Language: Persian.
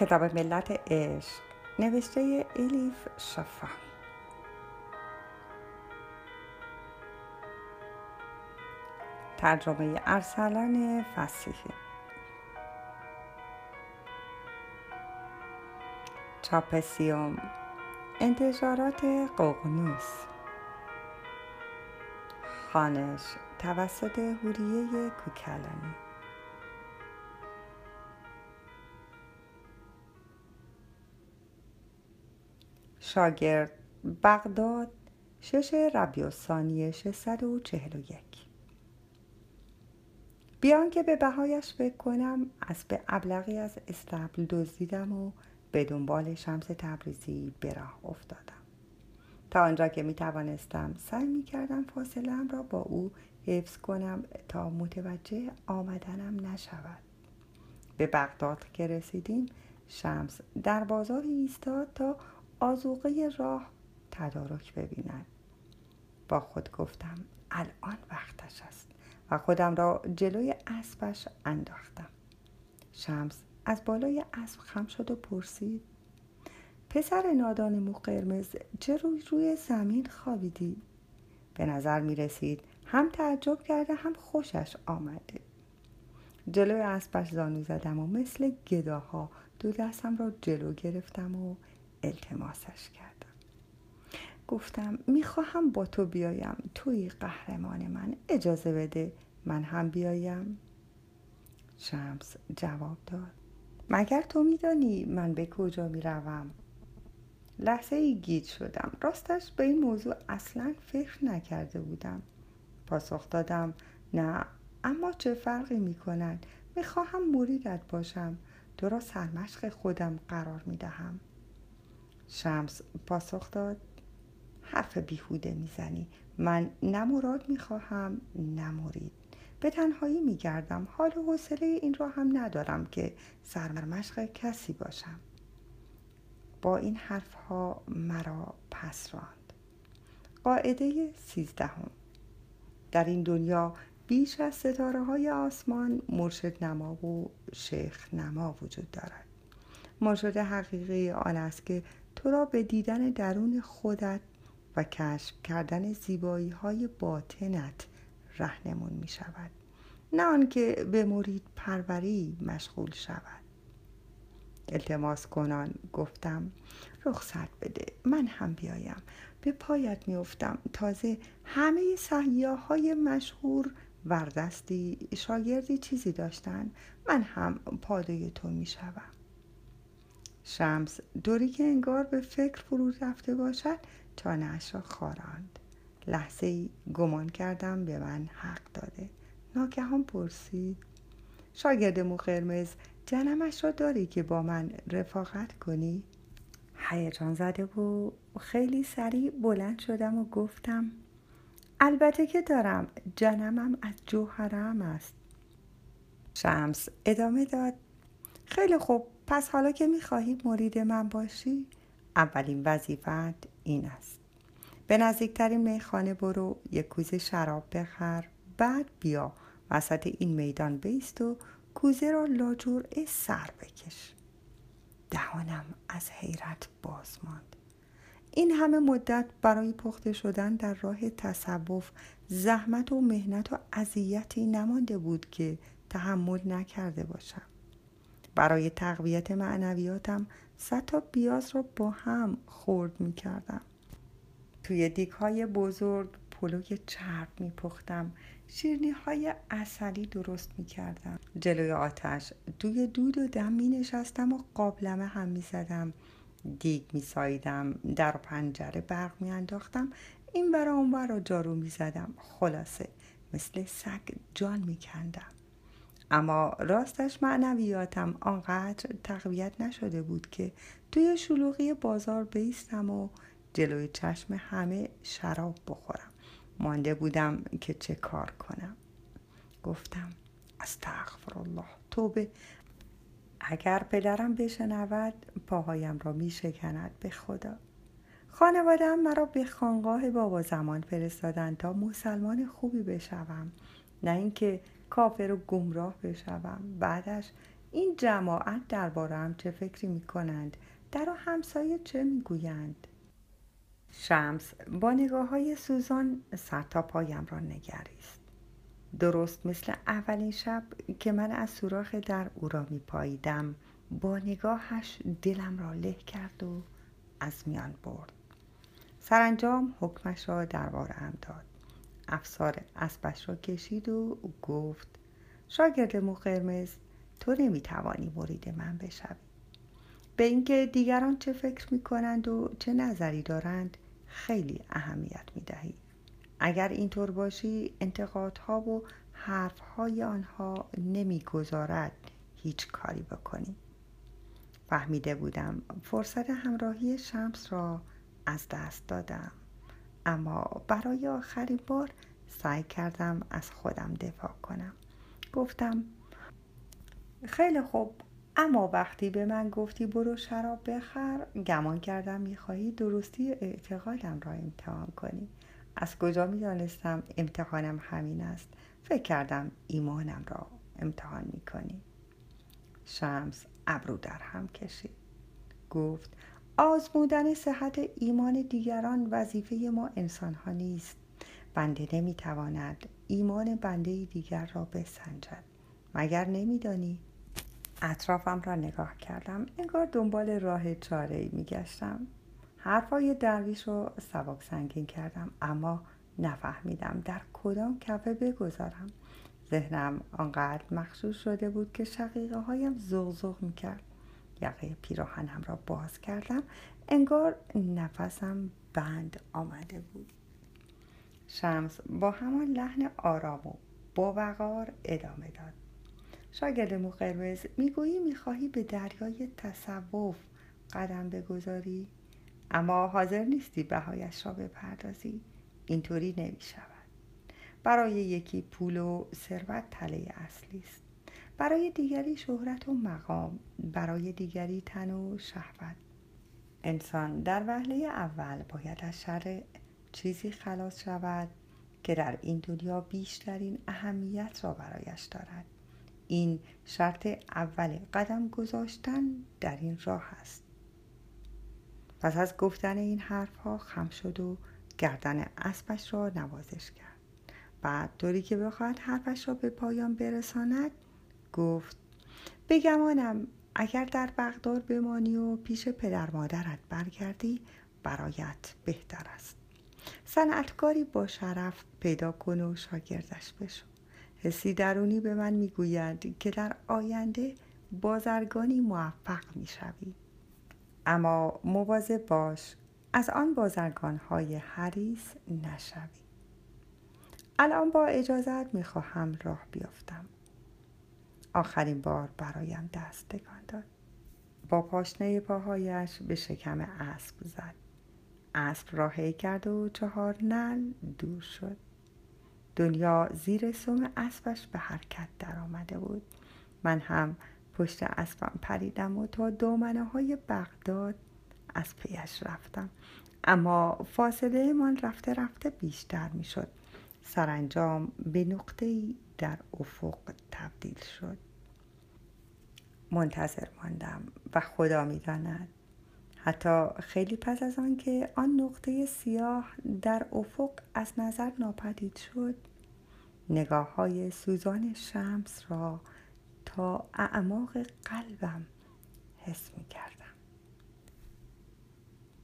کتاب ملت عشق نوشته الیف شفا. ترجمه ارسلان فسیحی. چاپسیوم انتشارات ققنوس خانش توسط هوریه کوکلانی. شاگرد بغداد شش ربیع ثانیه 641 بیان که به بهایش فکر کنم به ابلغی از استبل دزدیدم و به دنبال شمس تبریزی به راه افتادم. تا آنجا که می توانستم سعی می کردم فاصله را با او حفظ کنم تا متوجه آمدنم نشود. به بغداد که رسیدیم شمس در بازار ایستاد تا آزوقه راه تدارک ببیند. با خود گفتم الان وقتش است و خودم را جلوی اسبش انداختم. شمس از بالای اسب خم شد و پرسید پسر نادان مو قرمز چه روی روی زمین خوابیدی؟ به نظر می رسید هم تعجب کرده هم خوشش آمده. جلوی اسبش زانو زدم و مثل گداها دو دستم را جلو گرفتم و التماسش کردم. گفتم می‌خواهم با تو بیایم. توی قهرمان من اجازه بده من هم بیایم. شمس جواب داد. مگر تو میدانی من به کجا می‌روم؟ لحظه ای گیج شدم. راستش به این موضوع اصلا فکر نکرده بودم. پاسخ دادم نه اما چه فرقی می کند می خواهم مریدت باشم. تو را سرمشق خودم قرار می دهم شمس پاسخ داد. حرف بیهوده می‌زنی. من نه مراد می‌خواهم نه مرید. به تنهایی میگردم. حال و حوصله این را هم ندارم که سرمشق کسی باشم. با این حرف ها مرا پس راند. قاعده سیزدهم. در این دنیا بیش از ستاره های آسمان مرشد نما و شیخ نما وجود دارد. مرشد حقیقی آن است که تو را به دیدن درون خودت و کشف کردن زیبایی های باطنت رهنمون می شود نه آنکه به مرید پروری مشغول شود. التماس کنان گفتم رخصت بده. من هم بیایم. به پایت میافتم. تازه همه سیاه های مشهور وردستی شاگردی چیزی داشتن. من هم پادوی تو می‌شوم. شمس دوری که انگار به فکر فرو رفته باشد چانهاش را خاراند. لحظه ای گمان کردم به من حق داده. ناگهان پرسید شاگرد مو قرمز جنمش را داری که با من رفاقت کنی؟ هیجان زده و خیلی سریع بلند شدم و گفتم البته که دارم جنمم از جوهرم است. شمس ادامه داد خیلی خوب پس حالا که می‌خواهی مرید من باشی اولین وظیفت این است. به نزدیکترین میخانه برو یک کوزه شراب بخر بعد بیا وسط این میدان بیست و کوزه را لاجرعه سر بکش. دهانم از حیرت باز ماند. این همه مدت برای پخته شدن در راه تصوف زحمت و مهنت و اذیتی نمانده بود که تحمل نکرده باشم. برای تقویت معنویاتم صد تا بیاز را با هم خورد می کردم توی دیک های بزرگ پلوی چرب می پختم شیرنی های اصلی درست می کردم جلوی آتش دوی دود و دم می نشستم و قابلمه هم می زدم دیگ می سایدم در پنجره برق می انداختم این برا اون برا جارو می زدم خلاصه مثل سگ جان می کندم اما راستش معنویاتم آنقدر تقویت نشده بود که توی شلوغی بازار بیستم و جلوی چشم همه شراب بخورم. مانده بودم که چه کار کنم. گفتم استغفر الله توبه. اگر پدرم بشنود پاهایم را می شکند به خدا. خانوادم مرا به خانقاه بابا زمان فرستادند تا مسلمان خوبی بشوم. نه اینکه کافر و گمراه بشوم. بعدش این جماعت دربارم چه فکری می کنند در و همسایه چه می گویند شمس با نگاه های سوزان سر تا پایم را نگریست. درست مثل اولین شب که من از سوراخ در او را می پاییدم با نگاهش دلم را له کرد و از میان برد. سرانجام حکمش را درباره داد. افسار اسبش را کشید و گفت شاگرد مو قرمز تو نمی‌توانی مرید من بشوی. به اینکه دیگران چه فکر می‌کنند و چه نظری دارند خیلی اهمیت می‌دهی. اگر اینطور باشی انتقادها و حرفهای آنها نمی‌گذارد هیچ کاری بکنی. فهمیده بودم فرصت همراهی شمس را از دست دادم. اما برای آخرین بار سعی کردم از خودم دفاع کنم. گفتم خیلی خوب اما وقتی به من گفتی برو شراب بخر گمان کردم می‌خواهی درستی اعتقادم را امتحان کنی. از کجا می‌دانستم امتحانم همین است؟ فکر کردم ایمانم را امتحان می‌کنی. شمس ابرو در هم کشید. گفت آزمودن صحت ایمان دیگران وظیفه ما انسان ها نیست. بنده نمی‌تواند ایمان بنده دیگر را بسنجد. مگر نمیدانی؟ اطرافم را نگاه کردم. انگار دنبال راه چاره ای میگشتم. حرفای درویش رو سبک سنگین کردم اما نفهمیدم در کدام کفه بگذارم. ذهنم آنقدر مخشوش شده بود که شقیقه هایم زغزغ می‌کرد. یقه پیراهنم را باز کردم. انگار نفسم بند آمده بود. شمس با همان لحن آرام و با وقار ادامه داد. شاگرد مو قرمز می‌گویی می‌خواهی به دریای تصوف قدم بگذاری؟ اما حاضر نیستی بهایش را بپردازی. اینطوری نمی‌شود. برای یکی پول و ثروت تله اصلی است برای دیگری شهرت و مقام برای دیگری تن و شهوت. انسان در وهله اول باید از شر چیزی خلاص شود که در این دنیا بیشترین اهمیت را برایش دارد. این شرط اول قدم گذاشتن در این راه است. پس از گفتن این حرف ها خم شد و گردن اسبش را نوازش کرد. بعد طوری که بخواهد حرفش را به پایان برساند گفت بگمانم اگر در بغداد بمانی و پیش پدر مادرت برگردی برایت بهتر است. صنعتکاری با شرف پیدا کن و شاگردش بشو. حسی درونی به من می‌گوید که در آینده بازرگانی موفق می‌شوی. اما مواظب باش از آن بازرگان های حریص نشوی. الان با اجازت می‌خواهم راه بیافتم. آخرین بار برایم دست تکان داد. با پاشنه پاهایش به شکم اسب زد. اسب راهی کرد و چهار نل دور شد. دنیا زیر سوم اسبش به حرکت درآمده بود. من هم پشت اسبم پریدم و تا دومنه های بغداد از پیش رفتم. اما فاصله من رفته رفته بیشتر می شد سرانجام به نقطه در افق تبدیل شد منتظر ماندم و خدا می‌داند حتی خیلی پس از آن که آن نقطه سیاه در افق از نظر ناپدید شد نگاه های سوزان شمس را تا اعماق قلبم حس می کرد.